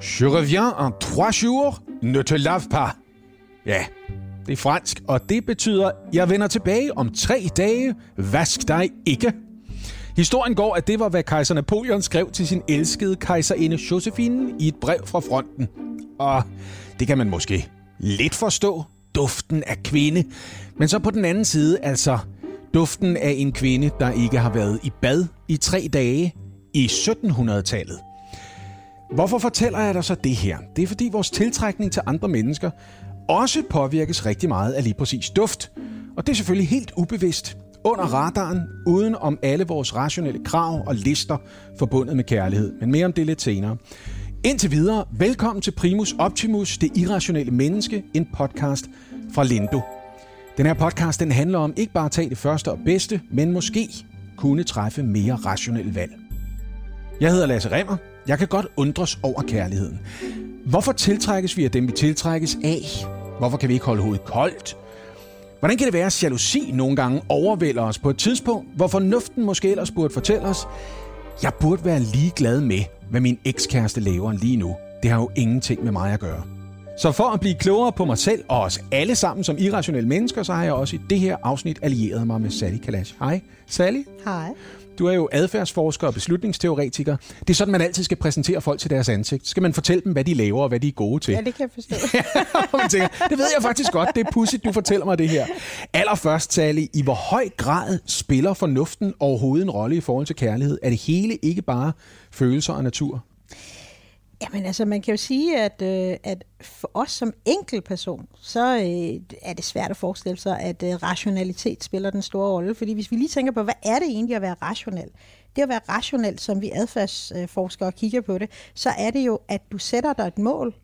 Je reviens en trois jours, ne te lave pas. Ja, det er fransk, og det betyder, jeg vender tilbage om tre dage, vask dig ikke. Historien går, at det var, hvad kejser Napoleon skrev til sin elskede kejserinde Josephine i et brev fra fronten. Og det kan man måske lidt forstå, duften af kvinde. Men så på den anden side, altså duften af en kvinde, der ikke har været i bad i tre dage i 1700-tallet. Hvorfor fortæller jeg dig så det her? Det er fordi vores tiltrækning til andre mennesker også påvirkes rigtig meget af lige præcis duft. Og det er selvfølgelig helt ubevidst under radaren, uden om alle vores rationelle krav og lister forbundet med kærlighed. Men mere om det lidt senere. Indtil videre, velkommen til Primus Optimus, det irrationelle menneske, en podcast fra Lindo. Den her podcast den handler om ikke bare at tage det første og bedste, men måske kunne træffe mere rationelle valg. Jeg hedder Lasse Remmer. Jeg kan godt undres over kærligheden. Hvorfor tiltrækkes vi af dem, vi tiltrækkes af? Hvorfor kan vi ikke holde hovedet koldt? Hvordan kan det være, at jalousi nogle gange overvælder os på et tidspunkt, hvor fornuften måske ellers burde fortælle os, jeg burde være ligeglad med, hvad min ekskæreste laver lige nu. Det har jo ingenting med mig at gøre. Så for at blive klogere på mig selv og os alle sammen som irrationelle mennesker, så har jeg også i det her afsnit allieret mig med Sally Kalash. Hej, Sally. Hej. Du er jo adfærdsforsker og beslutningsteoretiker. Det er sådan, man altid skal præsentere folk til deres ansigt. Så skal man fortælle dem, hvad de laver og hvad de er gode til. Ja, det kan jeg forstå. man tænker, det ved jeg faktisk godt. Det er pudsigt, du fortæller mig det her. Allerførst, Sally, i hvor høj grad spiller fornuften overhovedet en rolle i forhold til kærlighed? Er det hele ikke bare følelser og natur? Jamen altså, man kan jo sige, at, øh, at for os som enkeltperson, så øh, er det svært at forestille sig, at øh, rationalitet spiller den store rolle. Fordi hvis vi lige tænker på, hvad er det egentlig at være rationel? Det at være rationel, som vi adfærdsforskere kigger på det, så er det jo, at du sætter dig et mål,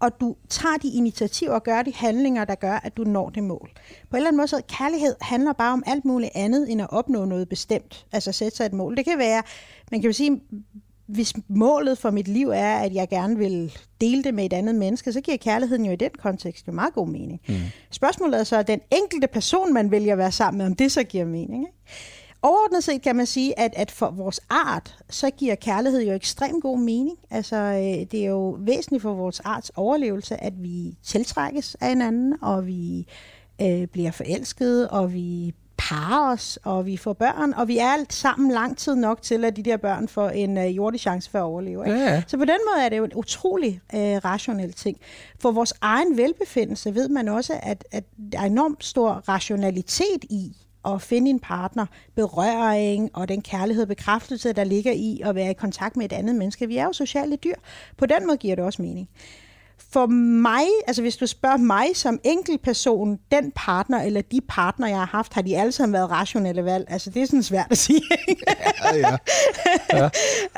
og du tager de initiativer og gør de handlinger, der gør, at du når det mål. På en eller anden måde, så kærlighed handler bare om alt muligt andet, end at opnå noget bestemt. Altså sætte sig et mål. Det kan være, man kan jo sige, hvis målet for mit liv er, at jeg gerne vil dele det med et andet menneske, så giver kærligheden jo i den kontekst jo meget god mening. Mm. Spørgsmålet er så, at den enkelte person, man vælger at være sammen med, om det så giver mening. Ikke? Overordnet set kan man sige, at, at for vores art, så giver kærlighed jo ekstremt god mening. Altså, øh, det er jo væsentligt for vores arts overlevelse, at vi tiltrækkes af hinanden, og vi øh, bliver forelskede, og vi parer os, og vi får børn, og vi er alt sammen lang tid nok til, at de der børn får en uh, jordig chance for at overleve. Ikke? Ja, ja. Så på den måde er det jo en utrolig uh, rationel ting. For vores egen velbefindelse ved man også, at, at der er enormt stor rationalitet i at finde en partner, berøring og den kærlighed og bekræftelse, der ligger i at være i kontakt med et andet menneske. Vi er jo sociale dyr. På den måde giver det også mening for mig, altså hvis du spørger mig som enkeltperson, den partner eller de partner, jeg har haft, har de alle sammen været rationelle valg? Altså det er sådan svært at sige. ja, ja. ja.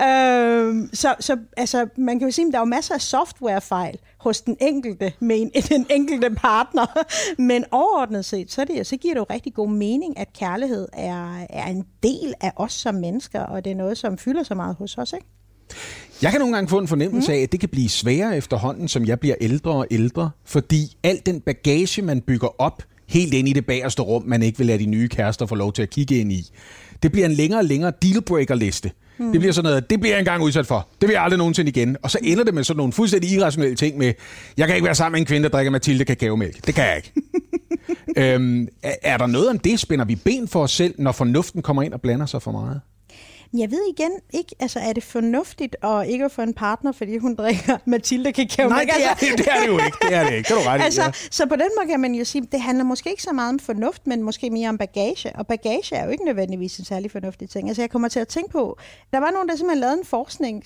øhm, så så altså, man kan jo sige, at der er jo masser af softwarefejl hos den enkelte med en, den enkelte partner. Men overordnet set, så, det, så giver det jo rigtig god mening, at kærlighed er, er en del af os som mennesker, og det er noget, som fylder så meget hos os, ikke? Jeg kan nogle gange få en fornemmelse af, at det kan blive sværere efterhånden, som jeg bliver ældre og ældre, fordi al den bagage, man bygger op helt ind i det bagerste rum, man ikke vil lade de nye kærester få lov til at kigge ind i, det bliver en længere og længere dealbreaker-liste. Mm. Det bliver sådan noget, det bliver jeg engang udsat for. Det vil jeg aldrig nogensinde igen. Og så ender det med sådan nogle fuldstændig irrationelle ting med, jeg kan ikke være sammen med en kvinde, der drikker Mathilde kakaomælk. Det kan jeg ikke. øhm, er, er der noget om det? Spænder vi ben for os selv, når fornuften kommer ind og blander sig for meget? Jeg ved igen ikke, altså er det fornuftigt at ikke at få en partner, fordi hun drikker Mathilde kakao? Nej, det er, altså, det er det jo ikke. Det er det ikke. Kan du ret altså, ja. Så på den måde kan man jo sige, det handler måske ikke så meget om fornuft, men måske mere om bagage. Og bagage er jo ikke nødvendigvis en særlig fornuftig ting. Altså jeg kommer til at tænke på, der var nogen, der simpelthen lavede en forskning,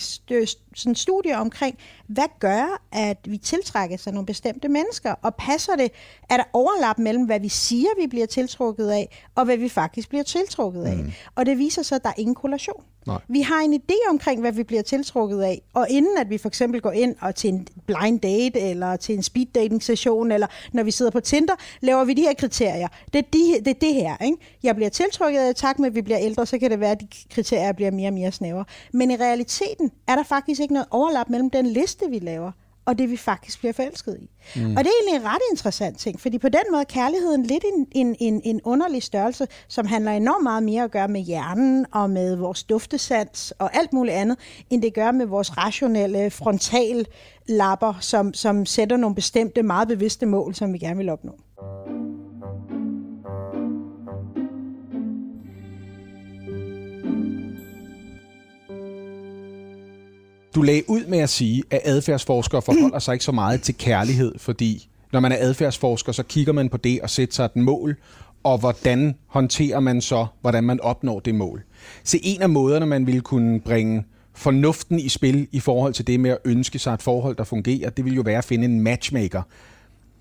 sådan studie omkring, hvad gør, at vi tiltrækker sig nogle bestemte mennesker, og passer det, er der overlap mellem, hvad vi siger, vi bliver tiltrukket af, og hvad vi faktisk bliver tiltrukket af. Mm. Og det viser sig, at der er ingen korrelation. Nej. Vi har en idé omkring, hvad vi bliver tiltrukket af, og inden at vi for eksempel går ind og til en blind date, eller til en speed dating session, eller når vi sidder på Tinder, laver vi de her kriterier. Det er, de, det, er det her. Ikke? Jeg bliver tiltrukket af, tak med, at vi bliver ældre, så kan det være, at de kriterier bliver mere og mere snævre. Men i realiteten er der faktisk ikke noget overlap mellem den liste, vi laver, og det vi faktisk bliver forelsket i. Mm. Og det er egentlig en ret interessant ting, fordi på den måde er kærligheden lidt en, en, en, en underlig størrelse, som handler enormt meget mere at gøre med hjernen og med vores duftesans og alt muligt andet, end det gør med vores rationelle frontallapper, som, som sætter nogle bestemte, meget bevidste mål, som vi gerne vil opnå. Du lagde ud med at sige, at adfærdsforskere forholder sig ikke så meget til kærlighed, fordi når man er adfærdsforsker, så kigger man på det og sætter sig et mål, og hvordan håndterer man så, hvordan man opnår det mål. Så en af måderne, man ville kunne bringe fornuften i spil i forhold til det med at ønske sig et forhold, der fungerer, det vil jo være at finde en matchmaker.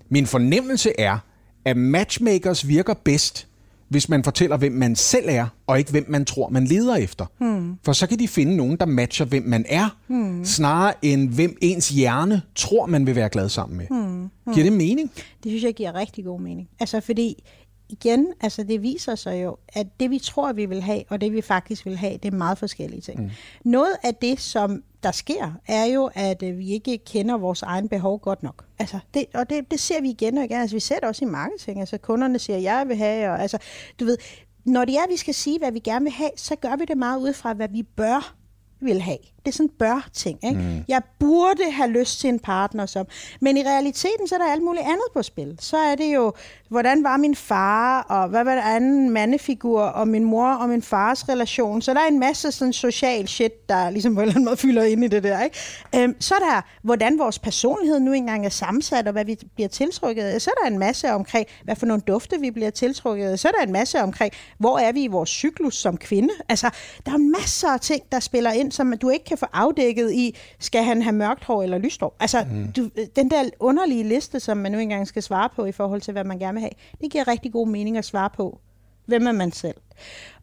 Min fornemmelse er, at matchmakers virker bedst, hvis man fortæller, hvem man selv er, og ikke hvem man tror, man leder efter. Hmm. For så kan de finde nogen, der matcher, hvem man er, hmm. snarere end hvem ens hjerne tror, man vil være glad sammen med. Hmm. Hmm. Giver det mening? Det synes jeg giver rigtig god mening. Altså fordi igen, altså det viser sig jo, at det vi tror, vi vil have, og det vi faktisk vil have, det er meget forskellige ting. Mm. Noget af det, som der sker, er jo, at øh, vi ikke kender vores egen behov godt nok. Altså, det, og det, det ser vi igen og igen. Altså, vi ser det også i marketing. Altså, kunderne siger, jeg vil have, og altså, du ved, når det er, at vi skal sige, hvad vi gerne vil have, så gør vi det meget ud fra, hvad vi bør vil have. Det er sådan en bør-ting. Ikke? Mm. Jeg burde have lyst til en partner som... Men i realiteten, så er der alt muligt andet på spil. Så er det jo, hvordan var min far, og hvad var det anden mandefigur, og min mor og min fars relation. Så der er en masse sådan social shit, der ligesom på en eller anden måde fylder ind i det der. Ikke? Øhm, så er der, hvordan vores personlighed nu engang er sammensat, og hvad vi bliver tiltrykket af. Så er der en masse omkring, hvad for nogle dufte vi bliver tiltrykket af. Så er der en masse omkring, hvor er vi i vores cyklus som kvinde. Altså, der er masser af ting, der spiller ind, som du ikke kan få afdækket i, skal han have mørkt hår eller lyst hår? Altså, mm. du, den der underlige liste, som man nu engang skal svare på i forhold til, hvad man gerne vil have, det giver rigtig god mening at svare på. Hvem er man selv?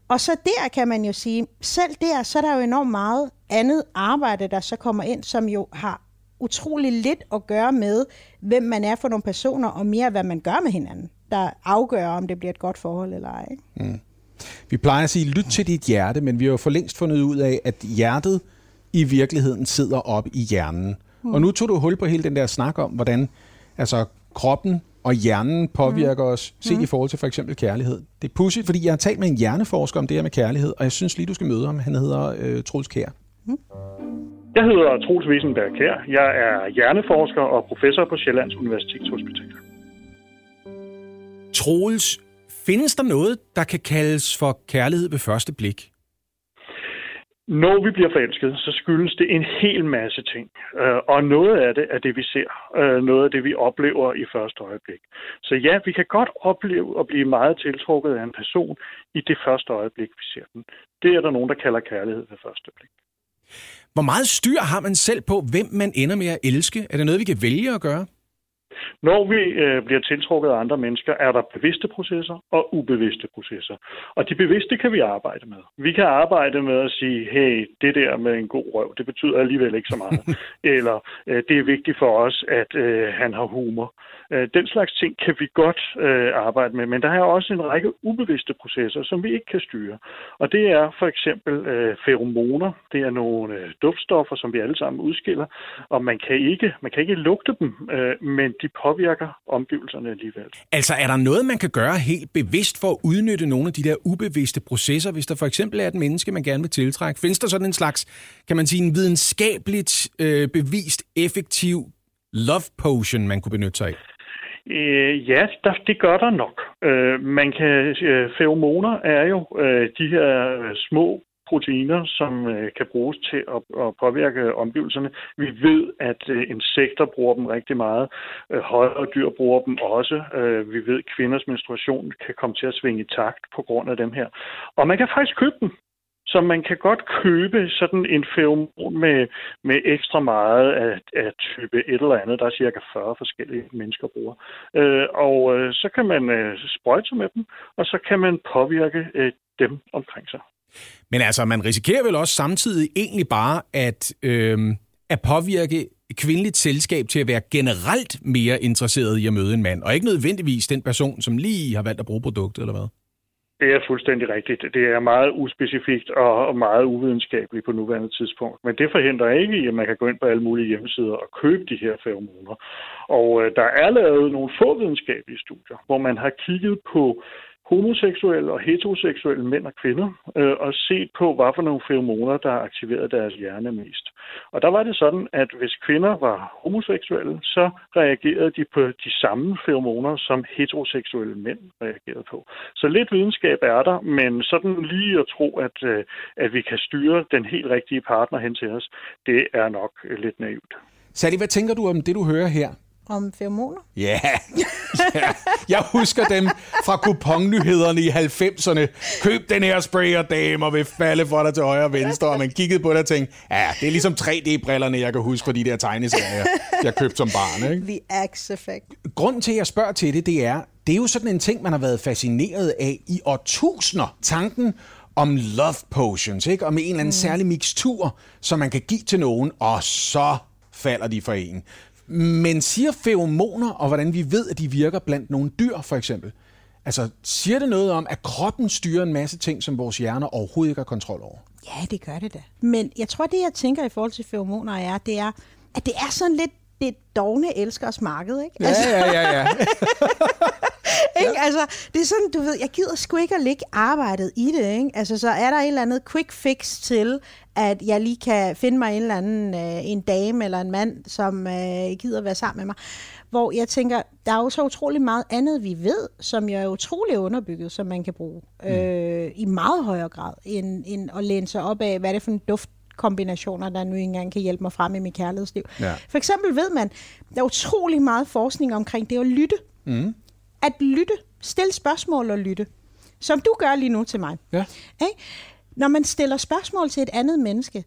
Og så der kan man jo sige, selv der, så er der jo enormt meget andet arbejde, der så kommer ind, som jo har utrolig lidt at gøre med, hvem man er for nogle personer, og mere hvad man gør med hinanden, der afgør, om det bliver et godt forhold eller ej. Mm. Vi plejer at sige, lyt til dit hjerte, men vi har jo for længst fundet ud af, at hjertet i virkeligheden sidder op i hjernen. Mm. Og nu tog du hul på hele den der snak om, hvordan altså, kroppen og hjernen påvirker mm. os, set mm. i forhold til for eksempel kærlighed. Det er pudsigt, fordi jeg har talt med en hjerneforsker om det her med kærlighed, og jeg synes lige, du skal møde ham. Han hedder øh, Troels Kær. Mm. Jeg hedder Troels Wiesenberg Kær. Jeg er hjerneforsker og professor på Sjællands Universitetshospital. Troels, findes der noget, der kan kaldes for kærlighed ved første blik? Når vi bliver forelsket, så skyldes det en hel masse ting. Øh, og noget af det er det, vi ser. Øh, noget af det, vi oplever i første øjeblik. Så ja, vi kan godt opleve at blive meget tiltrukket af en person i det første øjeblik, vi ser den. Det er der nogen, der kalder kærlighed ved første blik. Hvor meget styr har man selv på, hvem man ender med at elske? Er det noget, vi kan vælge at gøre? Når vi øh, bliver tiltrukket af andre mennesker, er der bevidste processer og ubevidste processer. Og de bevidste kan vi arbejde med. Vi kan arbejde med at sige, hey, det der med en god røv, det betyder alligevel ikke så meget. Eller øh, det er vigtigt for os, at øh, han har humor. Øh, den slags ting kan vi godt øh, arbejde med, men der er også en række ubevidste processer, som vi ikke kan styre. Og det er for eksempel øh, feromoner. Det er nogle øh, duftstoffer, som vi alle sammen udskiller, og man kan ikke, man kan ikke lugte dem, øh, men de påvirker omgivelserne alligevel. Altså er der noget, man kan gøre helt bevidst for at udnytte nogle af de der ubevidste processer, hvis der for eksempel er et menneske, man gerne vil tiltrække? Findes der sådan en slags, kan man sige, en videnskabeligt øh, bevist effektiv love potion, man kunne benytte sig af? Øh, ja, der, det gør der nok. Øh, man kan, øh, feromoner er jo øh, de her små proteiner, som øh, kan bruges til at, at påvirke omgivelserne. Vi ved, at øh, insekter bruger dem rigtig meget. Øh, højere dyr bruger dem også. Øh, vi ved, at kvinders menstruation kan komme til at svinge i takt på grund af dem her. Og man kan faktisk købe dem. Så man kan godt købe sådan en feromon med, med ekstra meget af, af type et eller andet. Der er cirka 40 forskellige mennesker bruger. Øh, og øh, så kan man øh, sprøjte med dem, og så kan man påvirke øh, dem omkring sig. Men altså, man risikerer vel også samtidig egentlig bare at, øh, at påvirke kvindeligt selskab til at være generelt mere interesseret i at møde en mand, og ikke nødvendigvis den person, som lige har valgt at bruge produktet, eller hvad? Det er fuldstændig rigtigt. Det er meget uspecifikt og meget uvidenskabeligt på nuværende tidspunkt. Men det forhindrer ikke, at man kan gå ind på alle mulige hjemmesider og købe de her feromoner. Og øh, der er lavet nogle få videnskabelige studier, hvor man har kigget på homoseksuelle og heteroseksuelle mænd og kvinder øh, og set på, hvad for nogle feromoner, der aktiverede deres hjerne mest. Og der var det sådan, at hvis kvinder var homoseksuelle, så reagerede de på de samme feromoner, som heteroseksuelle mænd reagerede på. Så lidt videnskab er der, men sådan lige at tro, at, øh, at vi kan styre den helt rigtige partner hen til os, det er nok lidt naivt. Sally, hvad tænker du om det, du hører her? Om feromoner? Ja, yeah. jeg husker dem fra kuponnyhederne i 90'erne. Køb den her spray, og damer vil falde for dig til højre og venstre. Og man kiggede på det og tænkte, ja, det er ligesom 3D-brillerne, jeg kan huske fra de der tegneserier, jeg købte som barn. Ikke? The Axe Effect. Grunden til, at jeg spørger til det, det er, det er jo sådan en ting, man har været fascineret af i årtusinder. Tanken om love potions, ikke? om en eller anden mm. særlig mixtur, som man kan give til nogen, og så falder de for en. Men siger feromoner, og hvordan vi ved, at de virker blandt nogle dyr, for eksempel, altså siger det noget om, at kroppen styrer en masse ting, som vores hjerner overhovedet ikke har kontrol over? Ja, det gør det da. Men jeg tror, det jeg tænker i forhold til feromoner er, det er, at det er sådan lidt det dogne elskers marked, ikke? Ja, altså, ja, ja, ja. ikke? Ja. Altså, det er sådan, du ved, jeg gider sgu ikke at lægge arbejdet i det, ikke? Altså, så er der et eller andet quick fix til, at jeg lige kan finde mig en eller anden, øh, en dame eller en mand, som øh, gider være sammen med mig. Hvor jeg tænker, der er jo så utrolig meget andet, vi ved, som jo er utrolig underbygget, som man kan bruge mm. øh, i meget højere grad, end, end at læne sig op af, hvad er det for en duft kombinationer, der nu engang kan hjælpe mig frem i mit kærlighedsliv. Ja. For eksempel ved man, der er utrolig meget forskning omkring det at lytte. Mm. At lytte, stille spørgsmål og lytte. Som du gør lige nu til mig. Ja. Okay? Når man stiller spørgsmål til et andet menneske,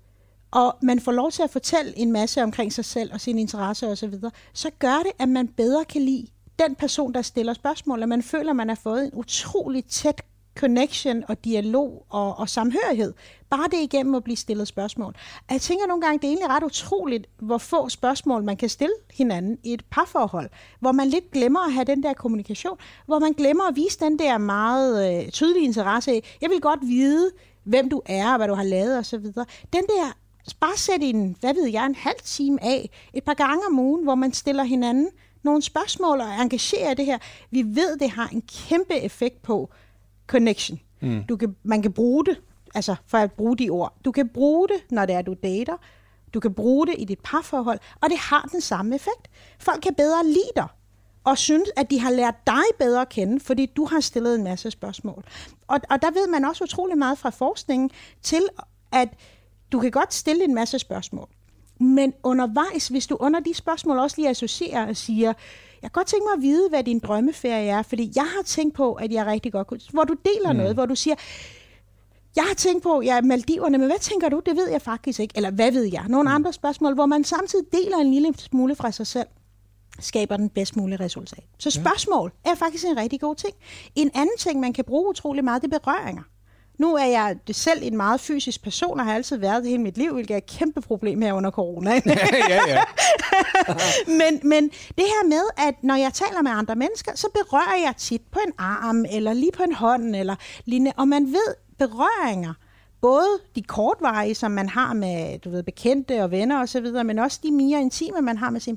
og man får lov til at fortælle en masse omkring sig selv og sine interesser osv., så, videre, så gør det, at man bedre kan lide den person, der stiller spørgsmål, og man føler, at man har fået en utrolig tæt connection og dialog og, og samhørighed. Bare det igennem at blive stillet spørgsmål. Og jeg tænker nogle gange, det er egentlig ret utroligt, hvor få spørgsmål man kan stille hinanden i et parforhold, hvor man lidt glemmer at have den der kommunikation, hvor man glemmer at vise den der meget øh, tydelige interesse af, jeg vil godt vide, hvem du er, og hvad du har lavet osv. Den der, bare sæt en, hvad ved jeg, en halv time af, et par gange om ugen, hvor man stiller hinanden nogle spørgsmål og engagerer det her. Vi ved, det har en kæmpe effekt på connection. Mm. Du kan, man kan bruge det, altså for at bruge de ord. Du kan bruge det, når det er, du dater. Du kan bruge det i dit parforhold, og det har den samme effekt. Folk kan bedre lide dig, og synes, at de har lært dig bedre at kende, fordi du har stillet en masse spørgsmål. Og, og der ved man også utrolig meget fra forskningen til, at du kan godt stille en masse spørgsmål. Men undervejs, hvis du under de spørgsmål også lige associerer og siger, jeg kan godt tænke mig at vide, hvad din drømmeferie er, fordi jeg har tænkt på, at jeg rigtig godt kunne... Hvor du deler mm. noget, hvor du siger, jeg har tænkt på, ja, Maldiverne, men hvad tænker du? Det ved jeg faktisk ikke. Eller hvad ved jeg? Nogle mm. andre spørgsmål, hvor man samtidig deler en lille smule fra sig selv skaber den bedst mulige resultat. Så spørgsmål er faktisk en rigtig god ting. En anden ting, man kan bruge utrolig meget, det er berøringer. Nu er jeg selv en meget fysisk person, og har altid været det hele mit liv, hvilket er et kæmpe problem her under corona. ja, ja. men, men det her med, at når jeg taler med andre mennesker, så berører jeg tit på en arm, eller lige på en hånd, eller lignende. Og man ved, berøringer – både de kortvarige, som man har med du ved, bekendte og venner osv., men også de mere intime, man har med sin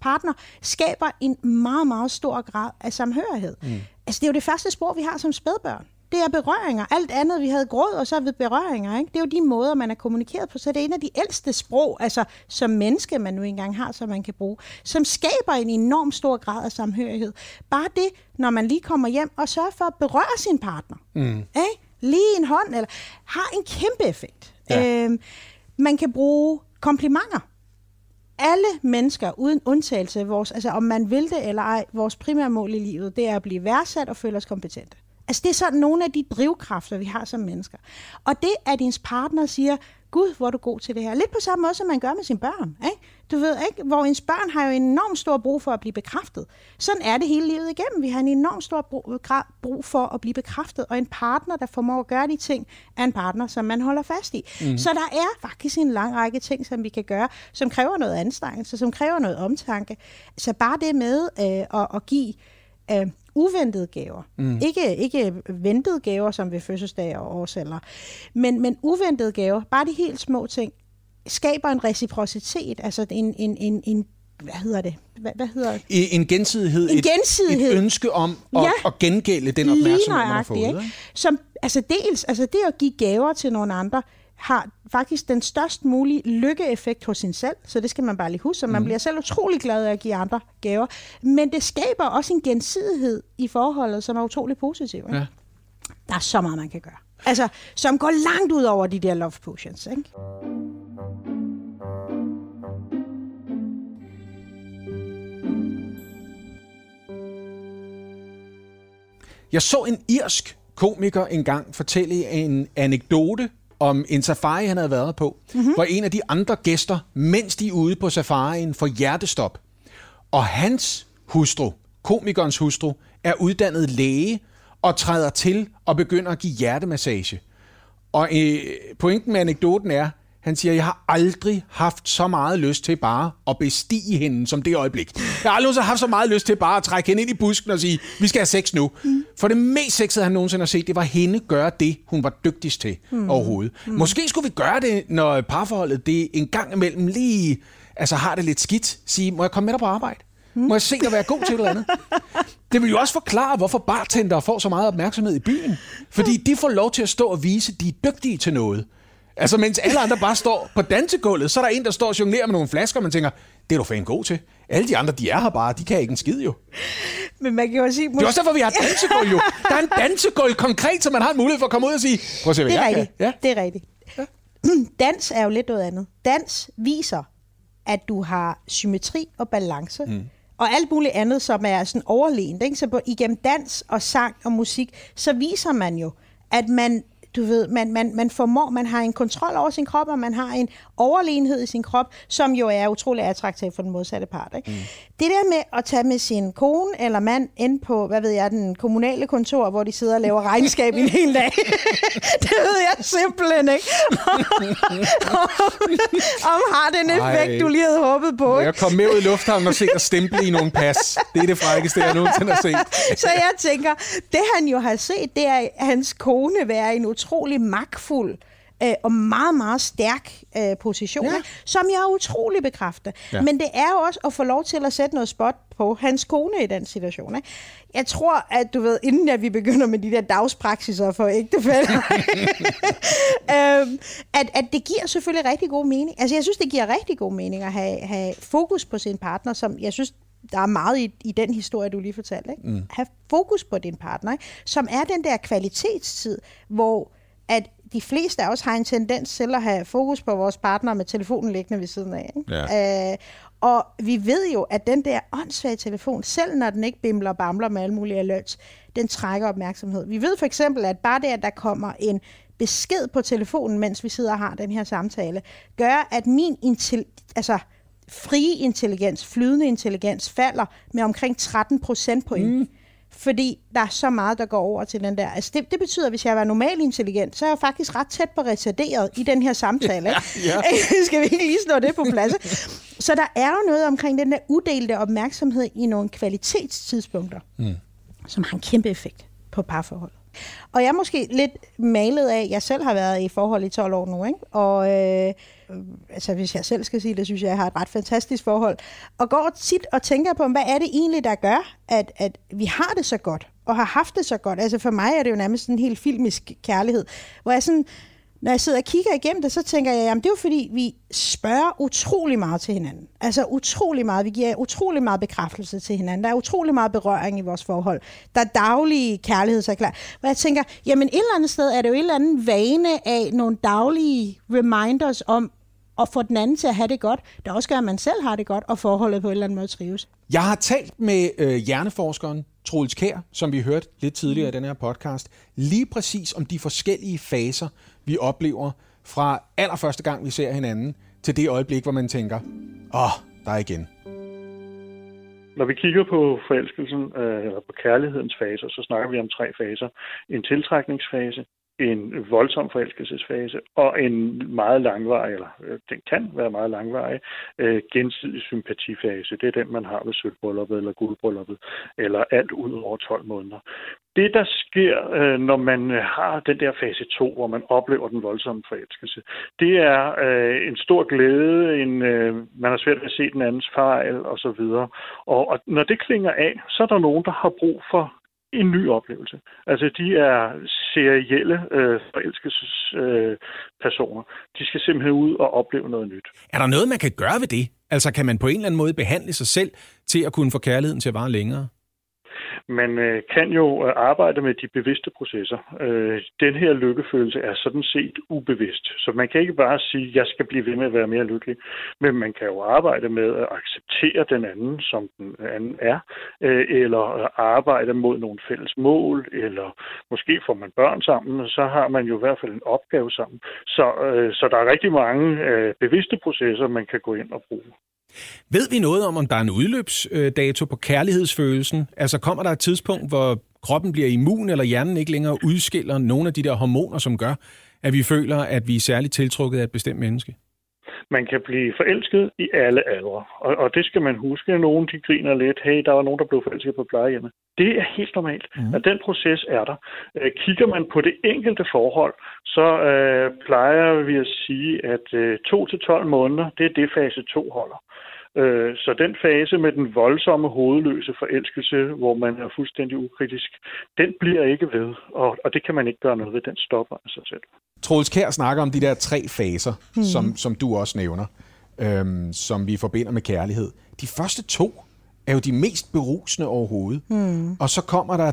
partner, skaber en meget, meget stor grad af samhørighed. Mm. Altså, det er jo det første sprog, vi har som spædbørn. Det er berøringer. Alt andet, vi havde gråd, og så ved berøringer. Ikke? Det er jo de måder, man er kommunikeret på. Så det er en af de ældste sprog, altså som menneske, man nu engang har, som man kan bruge, som skaber en enorm stor grad af samhørighed. Bare det, når man lige kommer hjem og sørger for at berøre sin partner. Mm. Ikke? Lige en hånd, eller har en kæmpe effekt. Ja. Øhm, man kan bruge komplimenter. Alle mennesker, uden undtagelse, vores, altså om man vil det eller ej, vores primære mål i livet, det er at blive værdsat og føle os kompetente. Altså det er sådan nogle af de drivkræfter, vi har som mennesker. Og det, at ens partner siger, Gud, hvor er du god til det her. Lidt på samme måde, som man gør med sine børn. Ikke? Du ved ikke, hvor ens børn har jo enormt stor brug for at blive bekræftet. Sådan er det hele livet igennem. Vi har en enormt stor brug, for at blive bekræftet, og en partner, der formår at gøre de ting, er en partner, som man holder fast i. Mm. Så der er faktisk en lang række ting, som vi kan gøre, som kræver noget anstrengelse, som kræver noget omtanke. Så bare det med øh, at, at give øh, uventede gaver. Mm. Ikke, ikke ventede gaver, som ved fødselsdag og årsalder, men, men uventede gaver, bare de helt små ting, skaber en reciprocitet, altså en, en, en, en hvad hedder det? Hvad, hvad hedder det? En gensidighed. En gensidighed. Et, et ønske om at, ja, at gengælde den opmærksomhed, man har fået. Ikke? Som, altså dels, altså det at give gaver til nogle andre, har faktisk den størst mulige lykkeeffekt hos sin selv, så det skal man bare lige huske. Man mm. bliver selv utrolig glad af at give andre gaver, men det skaber også en gensidighed i forholdet, som er utrolig positiv. Ikke? Ja. Der er så meget, man kan gøre. Altså, som går langt ud over de der love potions, ikke? Jeg så en irsk komiker engang fortælle en anekdote om en safari, han havde været på, mm-hmm. hvor en af de andre gæster, mens de er ude på safarien, får hjertestop. Og hans hustru, komikernes hustru, er uddannet læge og træder til og begynder at give hjertemassage. Og øh, pointen med anekdoten er, han siger, jeg har aldrig haft så meget lyst til bare at bestige hende som det øjeblik. Jeg har aldrig haft så meget lyst til bare at trække hende ind i busken og sige, vi skal have sex nu. Mm. For det mest sexede, han nogensinde har set, det var hende gøre det, hun var dygtigst til mm. overhovedet. Mm. Måske skulle vi gøre det, når parforholdet det en gang imellem lige altså har det lidt skidt. Sige, må jeg komme med dig på arbejde? Mm. Må jeg se dig være god til et eller andet? Det vil jo også forklare, hvorfor bartender får så meget opmærksomhed i byen. Fordi de får lov til at stå og vise, at de er dygtige til noget. Altså, mens alle andre bare står på dansegulvet, så er der en, der står og jonglerer med nogle flasker, og man tænker, det er du fan god til. Alle de andre, de er her bare, de kan ikke en skid jo. Men man kan jo sige... Det er også derfor, vi har dansegulv jo. Der er en dansegulv konkret, så man har en mulighed for at komme ud og sige, prøv at se, hvad det er jeg rigtigt. kan. Ja. Det er rigtigt. Ja. Dans er jo lidt noget andet. Dans viser, at du har symmetri og balance. Mm. Og alt muligt andet, som er sådan overlegent. Ikke? Så på, igennem dans og sang og musik, så viser man jo, at man du ved, man, man, man formår, man har en kontrol over sin krop, og man har en overlegenhed i sin krop, som jo er utrolig attraktiv for den modsatte part. Ikke? Mm. Det der med at tage med sin kone eller mand ind på, hvad ved jeg, den kommunale kontor, hvor de sidder og laver regnskab en hel dag, det ved jeg simpelthen ikke. om har den effekt, Ej. du lige havde håbet på. Ikke? Jeg kom med ud i lufthavnen og se dig stemple i nogle pas. Det er det frækkeste, jeg nogensinde har set. Så jeg tænker, det han jo har set, det er hans kone være en utrolig magtfuld øh, og meget, meget stærk øh, position, ja. som jeg er utrolig bekræfter. Ja. Men det er jo også at få lov til at sætte noget spot på hans kone i den situation. Ikke? Jeg tror, at du ved, inden at vi begynder med de der dagspraksiser for ægtefælder, øhm, at, at det giver selvfølgelig rigtig god mening. Altså jeg synes, det giver rigtig god mening at have, have fokus på sin partner, som jeg synes, der er meget i, i den historie, du lige fortalte. Ikke? Mm. Have fokus på din partner, ikke? som er den der kvalitetstid, hvor at de fleste af os har en tendens til at have fokus på vores partner med telefonen liggende ved siden af. Ikke? Ja. Øh, og vi ved jo, at den der åndssvage telefon, selv når den ikke bimler og bamler med alle mulige alerts, den trækker opmærksomhed. Vi ved for eksempel, at bare det, at der kommer en besked på telefonen, mens vi sidder og har den her samtale, gør, at min intel- altså, frie intelligens, flydende intelligens, falder med omkring 13 procentpoint. Mm fordi der er så meget, der går over til den der. Altså det, det betyder, at hvis jeg var normal intelligent, så er jeg faktisk ret tæt på retarderet i den her samtale. Ja, ja. Skal vi ikke lige slå det på plads? så der er jo noget omkring den der udelte opmærksomhed i nogle kvalitetstidspunkter, mm. som har en kæmpe effekt på parforhold. Og jeg er måske lidt malet af, at jeg selv har været i forhold i 12 år nu, ikke? og øh, altså hvis jeg selv skal sige det, synes jeg, jeg har et ret fantastisk forhold, og går tit og tænker på, hvad er det egentlig, der gør, at, at vi har det så godt, og har haft det så godt. Altså for mig er det jo nærmest en helt filmisk kærlighed, hvor jeg sådan, når jeg sidder og kigger igennem det, så tænker jeg, jamen det er jo fordi, vi spørger utrolig meget til hinanden. Altså utrolig meget. Vi giver utrolig meget bekræftelse til hinanden. Der er utrolig meget berøring i vores forhold. Der er daglige kærlighedserklæringer. Hvor jeg tænker, jamen et eller andet sted er det jo et eller andet vane af nogle daglige reminders om, at få den anden til at have det godt, der også gør, at man selv har det godt, og forholdet på en eller anden måde trives. Jeg har talt med øh, hjerneforskeren Troels Kær, som vi hørte lidt tidligere i den her podcast, lige præcis om de forskellige faser, vi oplever fra allerførste gang, vi ser hinanden, til det øjeblik, hvor man tænker, åh, oh, der er igen. Når vi kigger på forelskelsen, øh, eller på kærlighedens faser, så snakker vi om tre faser. En tiltrækningsfase, en voldsom forelskelsesfase og en meget langvarig, eller øh, den kan være meget langvarig, øh, gensidig sympatifase. Det er den, man har ved sølvbrylluppet eller guldbrylluppet, eller alt ud over 12 måneder. Det, der sker, øh, når man øh, har den der fase 2, hvor man oplever den voldsomme forelskelse, det er øh, en stor glæde, en, øh, man har svært ved at se den andens fejl osv. Og, og når det klinger af, så er der nogen, der har brug for en ny oplevelse. Altså, de er serielle øh, forelskelsespersoner. Øh, de skal simpelthen ud og opleve noget nyt. Er der noget, man kan gøre ved det? Altså, kan man på en eller anden måde behandle sig selv til at kunne få kærligheden til at vare længere? Man øh, kan jo øh, arbejde med de bevidste processer. Øh, den her lykkefølelse er sådan set ubevidst. Så man kan ikke bare sige, at jeg skal blive ved med at være mere lykkelig. Men man kan jo arbejde med at acceptere den anden, som den anden er. Øh, eller arbejde mod nogle fælles mål. Eller måske får man børn sammen, og så har man jo i hvert fald en opgave sammen. Så, øh, så der er rigtig mange øh, bevidste processer, man kan gå ind og bruge. Ved vi noget om, om der er en udløbsdato på kærlighedsfølelsen? Altså kommer der et tidspunkt, hvor kroppen bliver immun, eller hjernen ikke længere udskiller nogle af de der hormoner, som gør, at vi føler, at vi er særligt tiltrukket af et bestemt menneske? Man kan blive forelsket i alle aldre, og, og det skal man huske. Nogle de griner lidt, hey, der var nogen, der blev forelsket på plejehjemmet. Det er helt normalt, mm. at den proces er der. Øh, kigger man på det enkelte forhold, så øh, plejer vi at sige, at øh, 2-12 måneder, det er det fase 2 holder. Øh, så den fase med den voldsomme hovedløse forelskelse, hvor man er fuldstændig ukritisk, den bliver ikke ved, og, og det kan man ikke gøre noget ved. Den stopper af sig selv. Troels Kær snakker om de der tre faser, mm. som, som du også nævner, øhm, som vi forbinder med kærlighed. De første to er jo de mest berusende overhovedet. Mm. Og så kommer der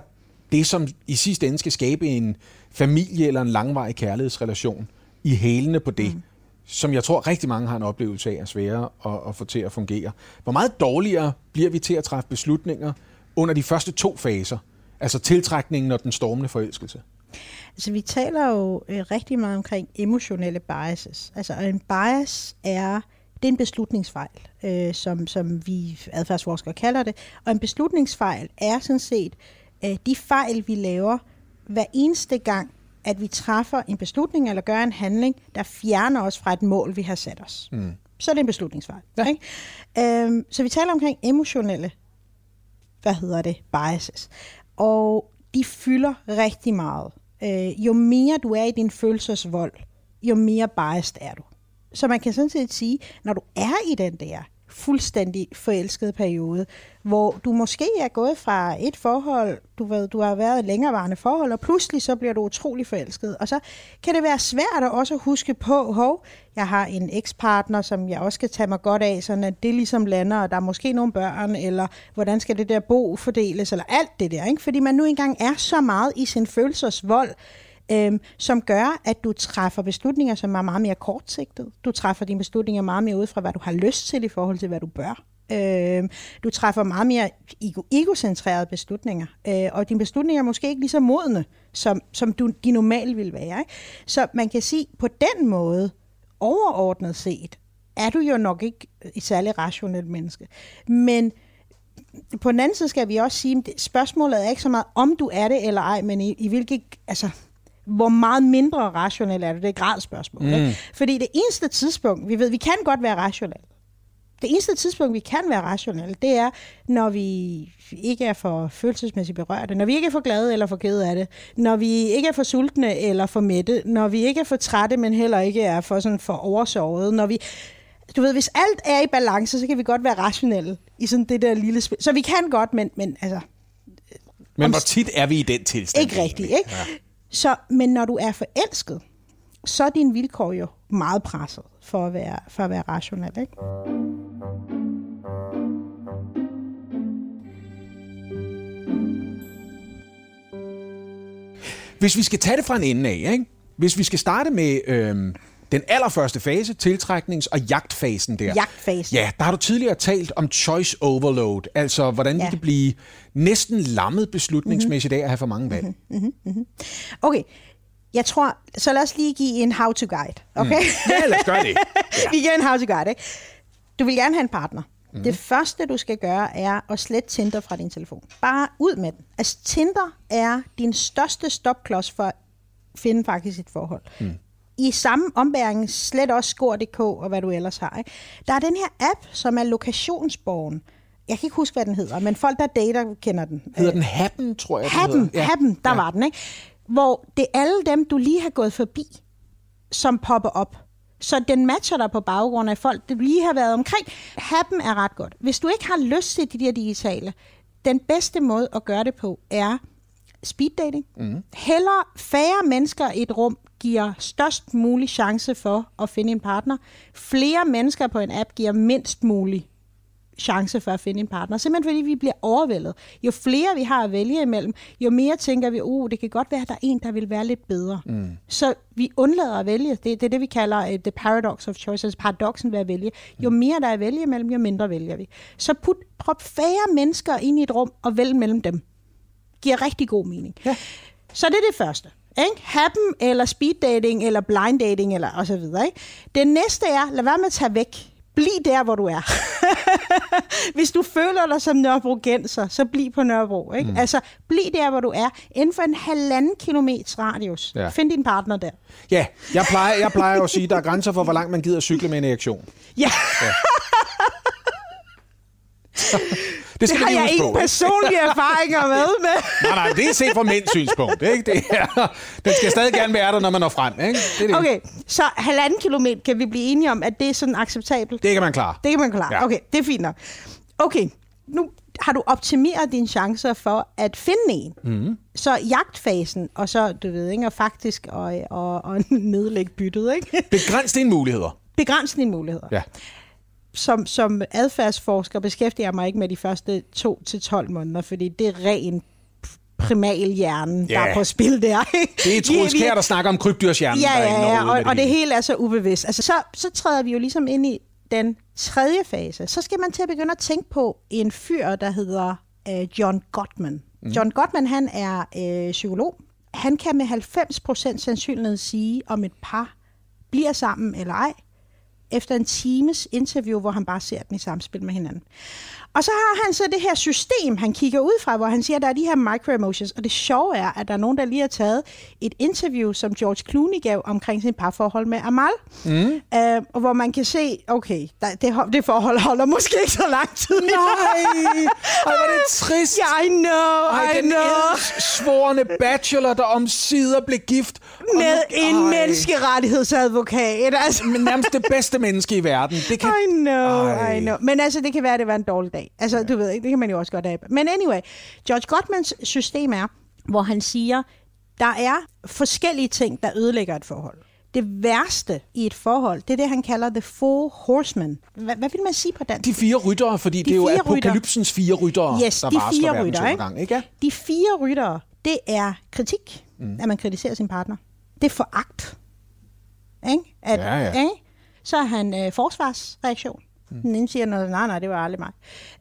det, som i sidste ende skal skabe en familie eller en langvarig kærlighedsrelation i hælene på det. Mm som jeg tror rigtig mange har en oplevelse af er svære at, at få til at fungere. Hvor meget dårligere bliver vi til at træffe beslutninger under de første to faser, altså tiltrækningen og den stormende forelskelse? Altså, vi taler jo øh, rigtig meget omkring emotionelle biases. Altså, en bias er, det er en beslutningsfejl, øh, som, som vi adfærdsforskere kalder det. Og en beslutningsfejl er sådan set øh, de fejl, vi laver hver eneste gang, at vi træffer en beslutning eller gør en handling, der fjerner os fra et mål, vi har sat os. Mm. Så er det en beslutningsfejl. Ja. Ikke? Øhm, så vi taler omkring emotionelle, hvad hedder det, biases. Og de fylder rigtig meget. Øh, jo mere du er i din følelsesvold, jo mere biased er du. Så man kan sådan set sige, når du er i den der fuldstændig forelsket periode, hvor du måske er gået fra et forhold, du ved, du har været i længerevarende forhold, og pludselig så bliver du utrolig forelsket. Og så kan det være svært at også huske på, hov, jeg har en ekspartner, som jeg også skal tage mig godt af, sådan at det ligesom lander, og der er måske nogle børn, eller hvordan skal det der bo fordeles, eller alt det der, ikke? fordi man nu engang er så meget i sin følelsesvold, øhm, som gør, at du træffer beslutninger, som er meget mere kortsigtede. Du træffer dine beslutninger meget mere ud fra, hvad du har lyst til i forhold til, hvad du bør. Øh, du træffer meget mere ego- egocentrerede beslutninger, øh, og dine beslutninger er måske ikke lige så modne, som, som du, de normalt vil være. Ikke? Så man kan sige, på den måde, overordnet set, er du jo nok ikke et særlig rationelt menneske. Men på den anden side skal vi også sige, at spørgsmålet er ikke så meget, om du er det eller ej, men i, i hvilke, altså, hvor meget mindre rationel er du? Det er et gradspørgsmål. Mm. Ikke? Fordi det eneste tidspunkt, vi ved, vi kan godt være rationelle. Det eneste tidspunkt, vi kan være rationelle, det er, når vi ikke er for følelsesmæssigt berørte, når vi ikke er for glade eller for kede af det, når vi ikke er for sultne eller for mætte, når vi ikke er for trætte, men heller ikke er for, sådan for oversovet, når vi... Du ved, hvis alt er i balance, så kan vi godt være rationelle i sådan det der lille spil. Så vi kan godt, men, men altså... Men hvor tit er vi i den tilstand? Ikke rigtigt, ikke? Så, men når du er forelsket, så er dine vilkår jo meget presset for at være, for at være rationel. Ikke? Hvis vi skal tage det fra en ende af, ikke? hvis vi skal starte med øh, den allerførste fase, tiltræknings- og jagtfasen der. Jagtfasen. Ja, der har du tidligere talt om choice overload, altså hvordan ja. vi kan blive næsten lammet beslutningsmæssigt af at have for mange valg. Mm-hmm. Mm-hmm. Okay, jeg tror, så lad os lige give en how-to-guide, okay? Mm. Ja, lad os gøre det. Ja. vi giver en how-to-guide, ikke? Du vil gerne have en partner. Mm. Det første, du skal gøre, er at slette Tinder fra din telefon. Bare ud med den. Altså, Tinder er din største stopklods for finde faktisk et forhold. Mm. I samme ombæring, slet også score.dk og hvad du ellers har. Ikke? Der er den her app, som er lokationsborgen. Jeg kan ikke huske, hvad den hedder, men folk, der dater, kender den. Hedder den Happen, tror jeg, Happen, den hedder. Happen, der ja. var den, ikke? Hvor det er alle dem, du lige har gået forbi, som popper op. Så den matcher dig på baggrund af folk, du lige har været omkring. Happen er ret godt. Hvis du ikke har lyst til de der digitale, den bedste måde at gøre det på er speed dating. Mm. Heller færre mennesker i et rum giver størst mulig chance for at finde en partner. Flere mennesker på en app giver mindst mulig chance for at finde en partner. Simpelthen fordi vi bliver overvældet. Jo flere vi har at vælge imellem, jo mere tænker vi, uh, det kan godt være, at der er en, der vil være lidt bedre. Mm. Så vi undlader at vælge. Det, det er det, vi kalder uh, the paradox of choice, altså paradoxen ved at vælge. Jo mere der er at vælge imellem, jo mindre vælger vi. Så put, prop færre mennesker ind i et rum og vælg mellem dem. Giver rigtig god mening. Ja. Så det er det første. Ikke? Happen, eller speed dating, eller blind dating, eller og så videre. Ikke? Det næste er, lad være med at tage væk bliv der, hvor du er. Hvis du føler dig som Nørrebrogenser, så bliv på Nørrebro. Ikke? Mm. Altså, bliv der, hvor du er, inden for en halvanden kilometers radius. Ja. Find din partner der. Ja, jeg plejer, jeg plejer at sige, at der er grænser for, hvor langt man gider cykle med en erektion. Ja. ja. Det, skal det har jeg ingen personlige erfaringer med. med. nej, nej, det er set fra mænds synspunkt. Ikke? Det er, den skal stadig gerne være der, når man når frem. Ikke? Det er det. Okay, så halvanden kilometer kan vi blive enige om, at det er sådan acceptabelt? Det kan man klare. Det kan man klare. Ja. Okay, det er fint nok. Okay, nu har du optimeret dine chancer for at finde en. Mm. Så jagtfasen, og så, du ved, ikke, og faktisk og, og, og nedlægge byttet, ikke? Begræns dine muligheder. Begræns dine muligheder. Ja som, som adfærdsforsker beskæftiger jeg mig ikke med de første to til 12 måneder, fordi det er ren primalhjernen, yeah. der er på spil der. det er Troels Kjær, der snakker om krybdyrshjernen. Ja, ja, ja, og, og det hele er så ubevidst. Altså, så, så træder vi jo ligesom ind i den tredje fase. Så skal man til at begynde at tænke på en fyr, der hedder uh, John Gottman. Mm. John Gottman, han er uh, psykolog. Han kan med 90% sandsynlighed sige, om et par bliver sammen eller ej, efter en times interview, hvor han bare ser dem i samspil med hinanden. Og så har han så det her system, han kigger ud fra, hvor han siger, at der er de her microemotions. Og det sjove er, at der er nogen, der lige har taget et interview, som George Clooney gav omkring sin parforhold med Amal. Mm. Øh, og hvor man kan se, okay, der, det, det forhold holder måske ikke så lang tid. Nej, Ej, var det trist. Yeah, I know, Ej, I den know. svorende bachelor, der om sider blev gift. Med nu, en ej. menneskerettighedsadvokat. Altså. Men nærmest det bedste menneske i verden. Det kan... I know, ej. I know. Men altså, det kan være, at det var en dårlig dag. Altså, ja. du ved ikke, det kan man jo også godt have. Men anyway, George Gottmans system er, hvor han siger, der er forskellige ting, der ødelægger et forhold. Det værste i et forhold, det er det, han kalder the four horsemen. Hvad, hvad vil man sige på dansk? De fire ryttere, fordi de det er jo apokalypsens fire ryttere, yes, der de fire ryttere, ikke? Gang, ikke? De fire ryttere, det er kritik, mm. at man kritiserer sin partner. Det er foragt. Ikke? At, ja, ja. Ikke? Så er han øh, forsvarsreaktion. Mm. Den ene siger noget, nej, nej, det var aldrig mig.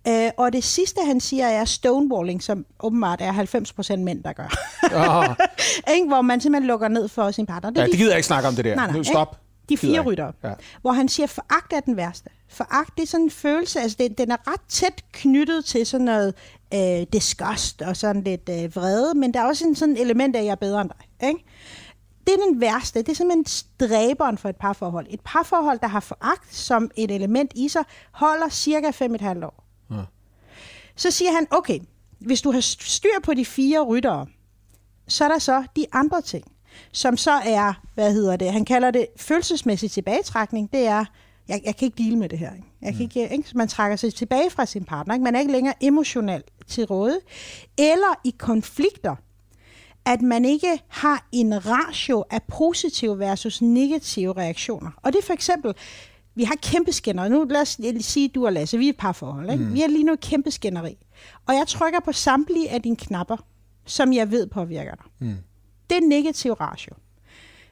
Øh, og det sidste, han siger, er stonewalling, som åbenbart er 90% mænd, der gør. Oh. Hvor man simpelthen lukker ned for sin partner. Det, ja, de, det gider jeg ikke snakke om det der. Nej, nej, nu stop. De fire rytter. Ja. Hvor han siger, foragt er den værste. Foragt, det er sådan en følelse, altså det, den er ret tæt knyttet til sådan noget øh, disgust og sådan lidt øh, vrede, men der er også en sådan element af, at jeg er bedre end dig. Ikke? Det er den værste. Det er simpelthen stræberen for et parforhold. Et parforhold, der har foragt som et element i sig, holder cirka 5,5 år. Ja. Så siger han, okay, hvis du har styr på de fire ryttere, så er der så de andre ting, som så er, hvad hedder det, han kalder det følelsesmæssig tilbagetrækning, det er, jeg, jeg kan ikke dele med det her. Jeg kan mm. ikke, ikke, man trækker sig tilbage fra sin partner. Ikke? Man er ikke længere emotionelt til råde. Eller i konflikter, at man ikke har en ratio af positive versus negative reaktioner. Og det er for eksempel, vi har kæmpe skænderi. Nu lad os sige, du og Lasse, vi er et par forhold. Ikke? Mm. Vi har lige nu et kæmpe skænderi. Og jeg trykker på samtlige af dine knapper, som jeg ved påvirker dig. Mm. Det er negativ ratio.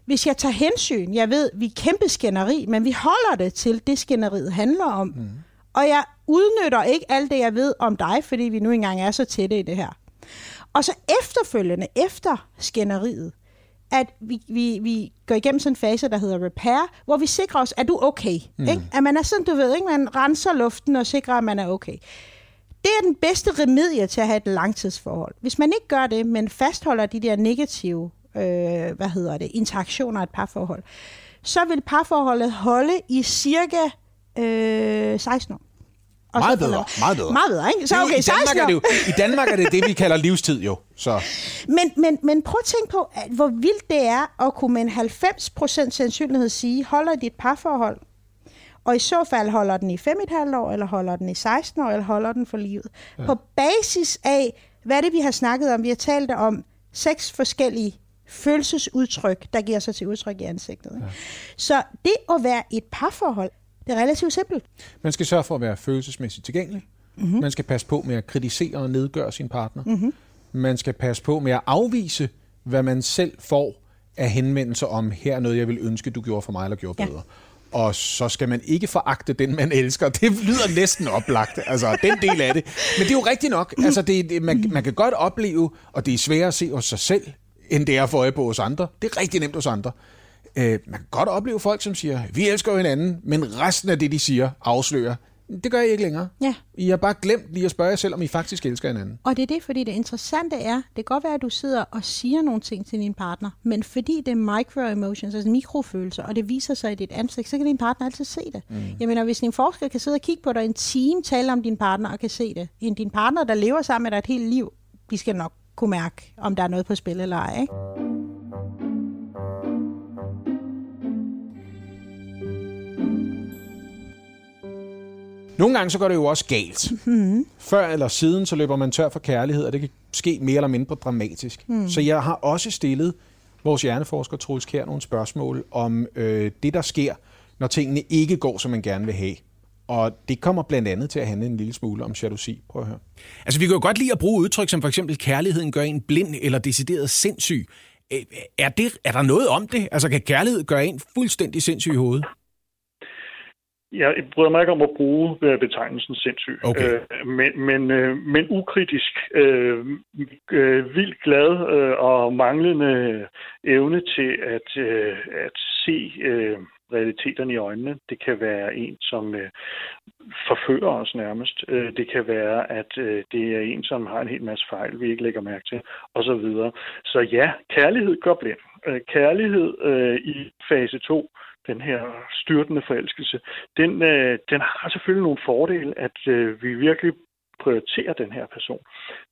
Hvis jeg tager hensyn, jeg ved, vi er kæmpe skænderi, men vi holder det til det skænderiet handler om. Mm. Og jeg udnytter ikke alt det, jeg ved om dig, fordi vi nu engang er så tætte i det her. Og så efterfølgende, efter skænderiet, at vi, vi, vi går igennem sådan en fase, der hedder repair, hvor vi sikrer os, at du er okay. Mm. Ikke? At man er sådan, du ved, ikke? man renser luften og sikrer, at man er okay. Det er den bedste remedie til at have et langtidsforhold. Hvis man ikke gør det, men fastholder de der negative øh, hvad hedder det, interaktioner af et parforhold, så vil parforholdet holde i cirka øh, 16 år. Og meget bedre, meget bedre. Meget bedre, ikke? Så okay, I Danmark, er det jo, I Danmark er det det, vi kalder livstid jo. Så. Men, men, men prøv at tænke på, at hvor vildt det er at kunne med en 90% sandsynlighed sige, holder dit parforhold, og i så fald holder den i 5,5 år, eller holder den i 16 år, eller holder den for livet. Ja. På basis af, hvad det vi har snakket om, vi har talt om seks forskellige følelsesudtryk, der giver sig til udtryk i ansigtet. Ja. Så det at være et parforhold, det er relativt simpelt. Man skal sørge for at være følelsesmæssigt tilgængelig. Mm-hmm. Man skal passe på med at kritisere og nedgøre sin partner. Mm-hmm. Man skal passe på med at afvise, hvad man selv får af henvendelser om, her er noget, jeg vil ønske, du gjorde for mig eller gjorde ja. bedre. Og så skal man ikke foragte den, man elsker. Det lyder næsten oplagt, altså den del af det. Men det er jo rigtigt nok. Altså, det, det, man, man kan godt opleve, og det er sværere at se hos sig selv, end det er for øje på hos andre. Det er rigtig nemt hos andre. Øh, man kan godt opleve folk, som siger, vi elsker jo hinanden, men resten af det, de siger, afslører, det gør jeg ikke længere. Ja. I har bare glemt lige at spørge jer selv, om I faktisk elsker hinanden. Og det er det, fordi det interessante er, det kan godt være, at du sidder og siger nogle ting til din partner, men fordi det er micro-emotions, altså mikrofølelser, og det viser sig i dit ansigt, så kan din partner altid se det. Mm. Jeg mener, hvis din forsker kan sidde og kigge på dig en time, tale om din partner og kan se det, end din partner, der lever sammen med dig et helt liv, de skal nok kunne mærke, om der er noget på spil eller ej. Ikke? Nogle gange så går det jo også galt. Mm-hmm. Før eller siden, så løber man tør for kærlighed, og det kan ske mere eller mindre dramatisk. Mm. Så jeg har også stillet vores hjerneforsker Troels Kjær nogle spørgsmål om øh, det, der sker, når tingene ikke går, som man gerne vil have. Og det kommer blandt andet til at handle en lille smule om jalousi. Prøv at høre. Altså, vi kan jo godt lide at bruge udtryk som for eksempel, kærligheden gør en blind eller decideret sindssyg. Er, det, er der noget om det? Altså, kan kærlighed gøre en fuldstændig sindssyg i hovedet? Jeg bryder mig ikke om at bruge øh, betegnelsen sindssyg, okay. øh, men, men, øh, men ukritisk, øh, øh, vildt glad øh, og manglende evne til at, øh, at se øh, realiteterne i øjnene. Det kan være en, som øh, forfører os nærmest. Øh, det kan være, at øh, det er en, som har en hel masse fejl, vi ikke lægger mærke til, osv. Så, så ja, kærlighed går blind. Øh, kærlighed øh, i fase 2 den her styrtende forelskelse, den, øh, den har selvfølgelig nogle fordele, at øh, vi virkelig prioriterer den her person.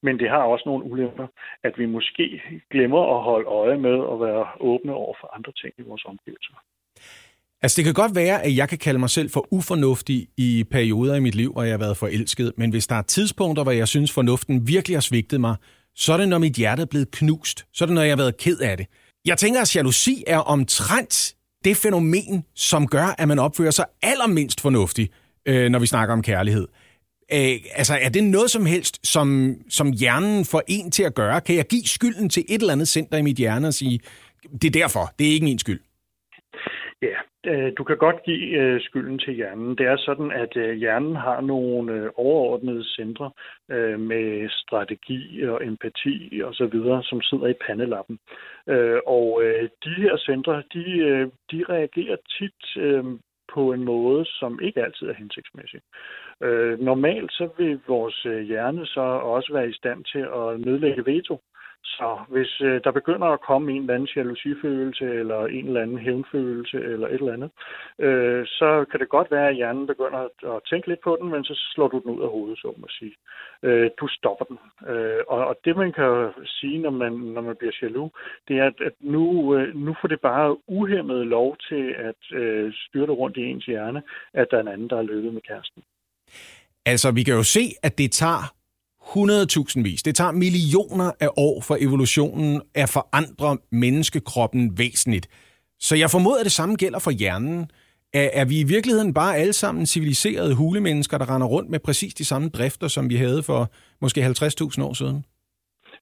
Men det har også nogle ulemper, at vi måske glemmer at holde øje med og være åbne over for andre ting i vores omgivelser. Altså det kan godt være, at jeg kan kalde mig selv for ufornuftig i perioder i mit liv, hvor jeg har været forelsket, men hvis der er tidspunkter, hvor jeg synes, fornuften virkelig har svigtet mig, så er det, når mit hjerte er blevet knust. Så er det, når jeg har været ked af det. Jeg tænker, at jalousi er omtrent det fænomen, som gør, at man opfører sig allermindst fornuftigt, øh, når vi snakker om kærlighed. Øh, altså, er det noget som helst, som, som hjernen får en til at gøre? Kan jeg give skylden til et eller andet center i mit hjerne og sige, det er derfor, det er ikke min skyld? Øh, du kan godt give øh, skylden til hjernen. Det er sådan, at øh, hjernen har nogle overordnede centre med strategi og empati og så videre, som sidder i pandelappen. Og de her centre, de, de reagerer tit på en måde, som ikke altid er hensigtsmæssig. normalt så vil vores hjerne så også være i stand til at nedlægge veto så hvis øh, der begynder at komme en eller anden jalousifølelse, eller en eller anden hævnfølelse, eller et eller andet, øh, så kan det godt være, at hjernen begynder at tænke lidt på den, men så slår du den ud af hovedet, så må sige. Øh, du stopper den. Øh, og, og det, man kan sige, når man, når man bliver jaloux, det er, at, at nu, øh, nu får det bare uhemmet lov til at øh, styrte rundt i ens hjerne, at der er en anden, der er løbet med kæresten. Altså, vi kan jo se, at det tager 100.000 vis. Det tager millioner af år for evolutionen at forandre menneskekroppen væsentligt. Så jeg formoder, at det samme gælder for hjernen. Er, er vi i virkeligheden bare alle sammen civiliserede hulemennesker, der render rundt med præcis de samme drifter, som vi havde for måske 50.000 år siden?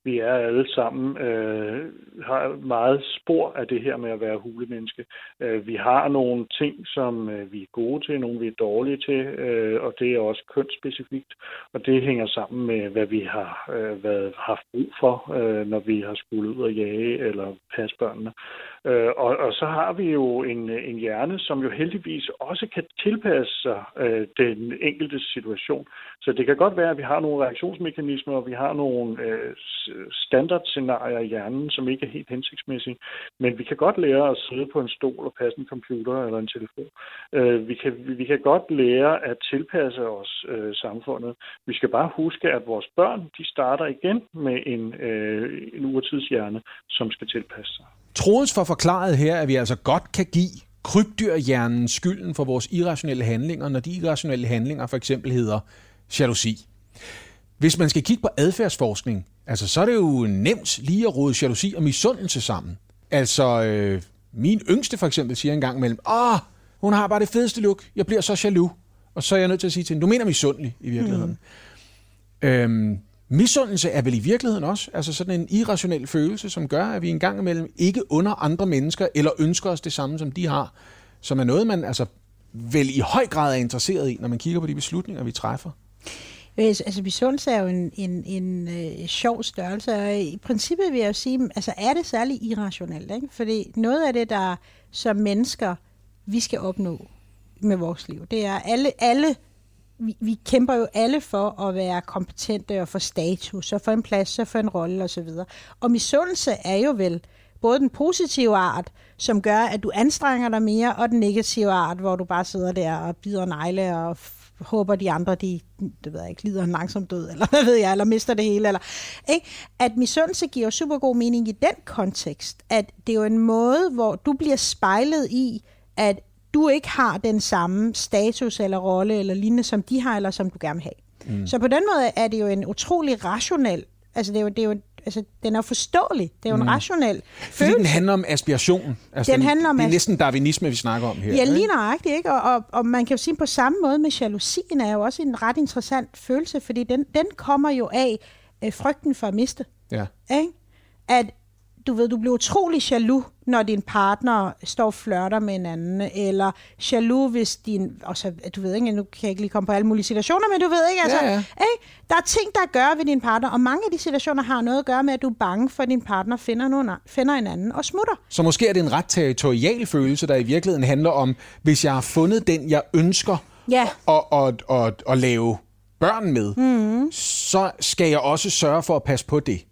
Vi er alle sammen øh, har meget spor af det her med at være hulemenneske. Øh, vi har nogle ting, som øh, vi er gode til, nogle vi er dårlige til, øh, og det er også kønsspecifikt. Og det hænger sammen med, hvad vi har øh, været, haft brug for, øh, når vi har skulle ud og jage eller passe børnene. Øh, og, og så har vi jo en, en hjerne, som jo heldigvis også kan tilpasse sig øh, den enkelte situation. Så det kan godt være, at vi har nogle reaktionsmekanismer, og vi har nogle øh, Øh, standardscenarier i hjernen, som ikke er helt hensigtsmæssige. Men vi kan godt lære at sidde på en stol og passe en computer eller en telefon. Øh, vi, kan, vi kan godt lære at tilpasse os øh, samfundet. Vi skal bare huske, at vores børn de starter igen med en, øh, en urtidshjerne, som skal tilpasse sig. Troels for forklaret her, at vi altså godt kan give krybdyrhjernen skylden for vores irrationelle handlinger, når de irrationelle handlinger for eksempel hedder jalousi. Hvis man skal kigge på adfærdsforskning, altså, så er det jo nemt lige at råde jalousi og misundelse sammen. Altså, øh, min yngste for eksempel siger en gang imellem, åh, hun har bare det fedeste look, jeg bliver så jaloux. Og så er jeg nødt til at sige til hende, du mener misundelig i virkeligheden. Mm. Øhm, misundelse er vel i virkeligheden også altså sådan en irrationel følelse, som gør, at vi en gang imellem ikke under andre mennesker, eller ønsker os det samme, som de har. Som er noget, man altså vel i høj grad er interesseret i, når man kigger på de beslutninger, vi træffer. Øh, altså misundelse er jo en, en, en øh, sjov størrelse, og i princippet vil jeg jo sige, altså er det særlig irrationelt, ikke? Fordi noget af det, der som mennesker, vi skal opnå med vores liv, det er alle, alle vi, vi kæmper jo alle for at være kompetente og få status, og få en plads og få en rolle osv. Og, og misundelse er jo vel både den positive art, som gør, at du anstrenger dig mere, og den negative art, hvor du bare sidder der og bider negle og håber de andre, de det ved jeg ikke, lider en langsom død, eller hvad ved jeg, eller mister det hele. Eller, ikke? At misundelse giver super god mening i den kontekst, at det er jo en måde, hvor du bliver spejlet i, at du ikke har den samme status eller rolle eller lignende, som de har, eller som du gerne vil have. Mm. Så på den måde er det jo en utrolig rationel, altså det er jo, det er jo altså, den er forståelig. Det er jo en mm. rationel Fordi følelse. den handler om aspiration. Altså, den, den handler om det er næsten darwinisme, vi snakker om her. Ja, lige nøjagtigt. Ikke? Og, og, og man kan jo sige på samme måde med jalousien er jo også en ret interessant følelse, fordi den, den kommer jo af øh, frygten for at miste. Ja. Ikke? At du ved, du bliver utrolig jaloux, når din partner står og flørter med en anden, eller jaloux, hvis din, og så, du ved ikke, nu kan jeg ikke lige komme på alle mulige situationer, men du ved ikke, altså, ja, ja. Ikke? der er ting, der gør ved din partner, og mange af de situationer har noget at gøre med, at du er bange for, at din partner finder, nogen, finder en anden og smutter. Så måske er det en ret territorial følelse, der i virkeligheden handler om, hvis jeg har fundet den, jeg ønsker, ja. og, og, og, og lave børn med, mm. så skal jeg også sørge for at passe på det.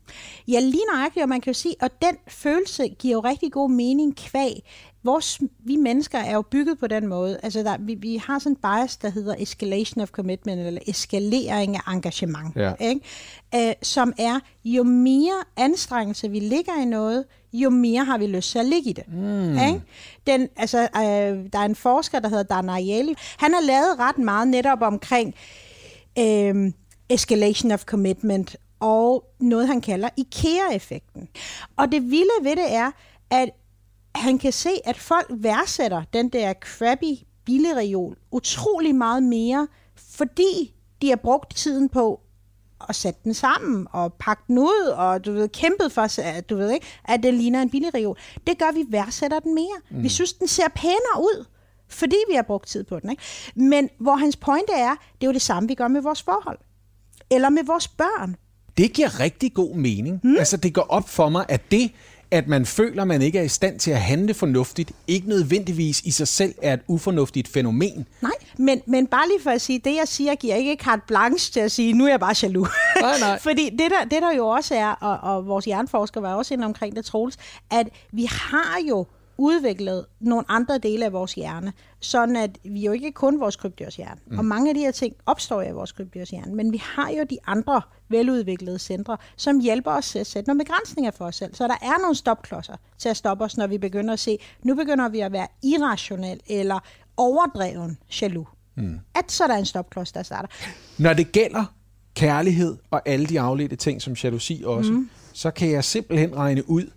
Ja, lige nøjagtigt, og man kan jo sige, og den følelse giver jo rigtig god mening kvæg. Vores, vi mennesker er jo bygget på den måde. Altså, der, vi, vi har sådan en bias, der hedder escalation of commitment, eller eskalering af engagement. Ja. Ikke? Uh, som er, jo mere anstrengelse vi ligger i noget, jo mere har vi lyst til at ligge i det. Mm. Ikke? Den, altså, uh, der er en forsker, der hedder Dan Ariely. Han har lavet ret meget netop omkring uh, escalation of commitment, og noget, han kalder IKEA-effekten. Og det vilde ved det er, at han kan se, at folk værdsætter den der crappy billigreol utrolig meget mere, fordi de har brugt tiden på at sætte den sammen og pakke den ud, og du ved, kæmpet for, at, du ved ikke, at det ligner en billigreol. Det gør, at vi værdsætter den mere. Mm. Vi synes, den ser pænere ud, fordi vi har brugt tid på den. Ikke? Men hvor hans pointe er, det er jo det samme, vi gør med vores forhold. Eller med vores børn. Det giver rigtig god mening. Mm. Altså, det går op for mig, at det, at man føler, man ikke er i stand til at handle fornuftigt, ikke nødvendigvis i sig selv er et ufornuftigt fænomen. Nej, men, men bare lige for at sige, det jeg siger, giver ikke carte blanche til at sige, nu er jeg bare jaloux. Nej, nej. Fordi det der, det der jo også er, og, og vores hjerneforsker var også inde omkring det, Troels, at vi har jo udviklet nogle andre dele af vores hjerne, sådan at vi jo ikke kun vores krybdyrshjerne. Mm. Og mange af de her ting opstår i vores krybdyrshjerne, men vi har jo de andre veludviklede centre, som hjælper os til at sætte nogle begrænsninger for os selv. Så der er nogle stopklodser til at stoppe os, når vi begynder at se, nu begynder vi at være irrationel eller overdreven jaloux. Mm. At så er der en stopklods, der starter. Når det gælder kærlighed og alle de afledte ting som jalousi også, mm. så kan jeg simpelthen regne ud,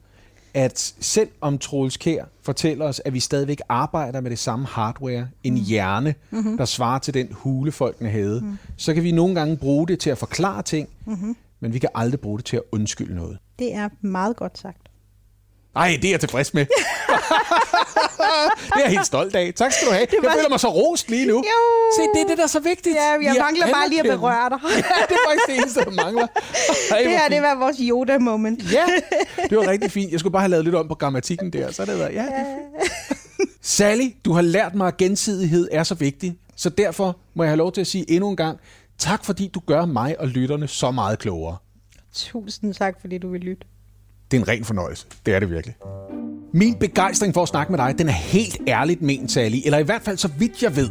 at selv om Troels Kær fortæller os, at vi stadigvæk arbejder med det samme hardware, en mm. hjerne, mm-hmm. der svarer til den hule, folkene havde, mm. så kan vi nogle gange bruge det til at forklare ting, mm-hmm. men vi kan aldrig bruge det til at undskylde noget. Det er meget godt sagt. Nej, det er jeg tilfreds med. det er jeg helt stolt af. Tak skal du have. Var... Jeg føler mig så rost lige nu. Jo. Se, det er det, der er så vigtigt. Ja, jeg mangler bare lige at berøre dig. ja, det er faktisk det eneste, der mangler. Ej, det her, det var vores Yoda-moment. ja, det var rigtig fint. Jeg skulle bare have lavet lidt om på grammatikken der, så det var, ja, det er Sally, du har lært mig, at gensidighed er så vigtig. Så derfor må jeg have lov til at sige endnu en gang, tak fordi du gør mig og lytterne så meget klogere. Tusind tak, fordi du vil lytte. Det er en ren fornøjelse. Det er det virkelig. Min begejstring for at snakke med dig, den er helt ærligt ment, Sally. Eller i hvert fald så vidt jeg ved.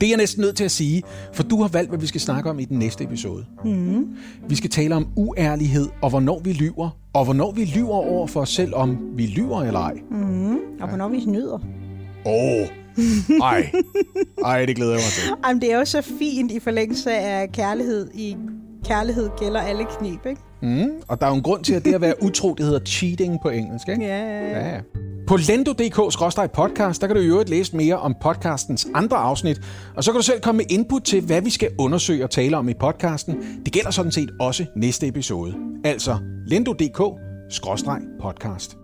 Det er jeg næsten nødt til at sige, for du har valgt, hvad vi skal snakke om i den næste episode. Mm. Vi skal tale om uærlighed, og hvornår vi lyver, og hvornår vi lyver over for os selv, om vi lyver eller ej. Mm. Og hvornår vi snyder. Åh, oh. ej. Ej, det glæder jeg mig til. Jamen, det er jo så fint i forlængelse af kærlighed. I kærlighed gælder alle knep, ikke? Mm. Og der er jo en grund til, at det at være utro, det hedder cheating på engelsk, ikke? Ja, ja, ja. På lendo.dk-podcast, der kan du i øvrigt læse mere om podcastens andre afsnit, og så kan du selv komme med input til, hvad vi skal undersøge og tale om i podcasten. Det gælder sådan set også næste episode. Altså lendo.dk-podcast.